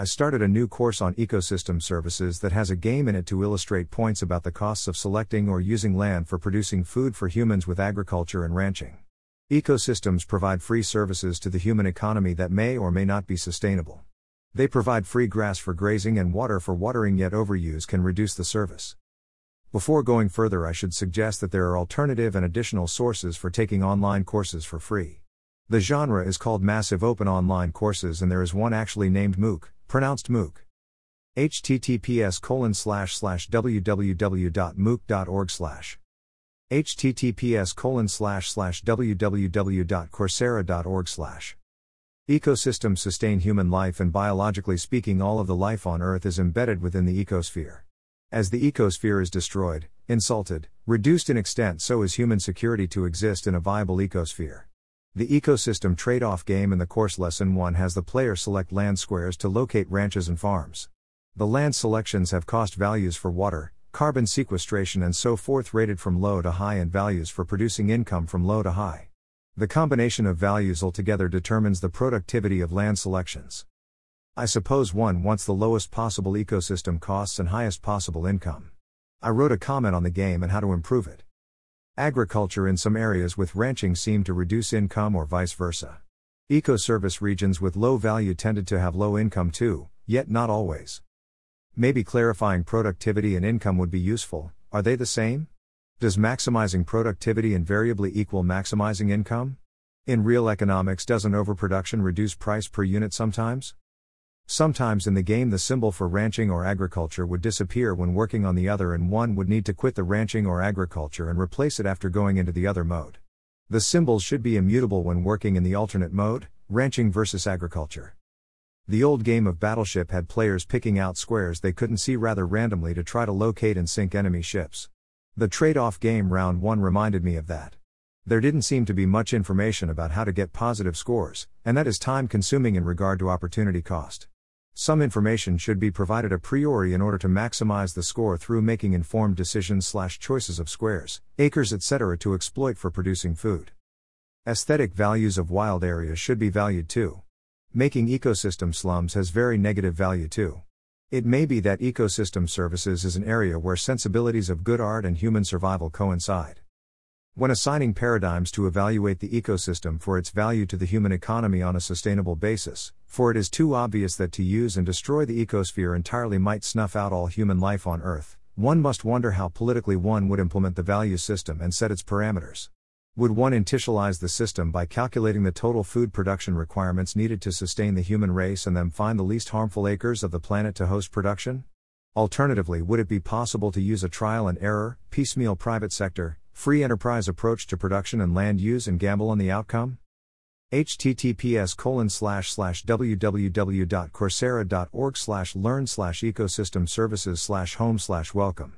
I started a new course on ecosystem services that has a game in it to illustrate points about the costs of selecting or using land for producing food for humans with agriculture and ranching. Ecosystems provide free services to the human economy that may or may not be sustainable. They provide free grass for grazing and water for watering, yet overuse can reduce the service. Before going further, I should suggest that there are alternative and additional sources for taking online courses for free. The genre is called Massive Open Online Courses, and there is one actually named MOOC, pronounced MOOC. https colon slash slash www.mooc.org slash https colon slash slash www.coursera.org slash Ecosystems sustain human life and biologically speaking all of the life on Earth is embedded within the ecosphere. As the ecosphere is destroyed, insulted, reduced in extent so is human security to exist in a viable ecosphere. The ecosystem trade off game in the course lesson 1 has the player select land squares to locate ranches and farms. The land selections have cost values for water, carbon sequestration, and so forth rated from low to high and values for producing income from low to high. The combination of values altogether determines the productivity of land selections. I suppose one wants the lowest possible ecosystem costs and highest possible income. I wrote a comment on the game and how to improve it. Agriculture in some areas with ranching seemed to reduce income or vice versa. Eco-service regions with low value tended to have low income too, yet not always. Maybe clarifying productivity and income would be useful, are they the same? Does maximizing productivity invariably equal maximizing income? In real economics, doesn't overproduction reduce price per unit sometimes? Sometimes in the game, the symbol for ranching or agriculture would disappear when working on the other, and one would need to quit the ranching or agriculture and replace it after going into the other mode. The symbols should be immutable when working in the alternate mode, ranching versus agriculture. The old game of Battleship had players picking out squares they couldn't see rather randomly to try to locate and sink enemy ships. The trade off game round 1 reminded me of that. There didn't seem to be much information about how to get positive scores, and that is time consuming in regard to opportunity cost. Some information should be provided a priori in order to maximize the score through making informed decisions slash choices of squares, acres, etc. to exploit for producing food. Aesthetic values of wild areas should be valued too. Making ecosystem slums has very negative value too. It may be that ecosystem services is an area where sensibilities of good art and human survival coincide. When assigning paradigms to evaluate the ecosystem for its value to the human economy on a sustainable basis, for it is too obvious that to use and destroy the ecosphere entirely might snuff out all human life on Earth, one must wonder how politically one would implement the value system and set its parameters. Would one initialize the system by calculating the total food production requirements needed to sustain the human race and then find the least harmful acres of the planet to host production? Alternatively, would it be possible to use a trial and error, piecemeal private sector, free enterprise approach to production and land use and gamble on the outcome? https www.coursera.org learn ecosystem services home welcome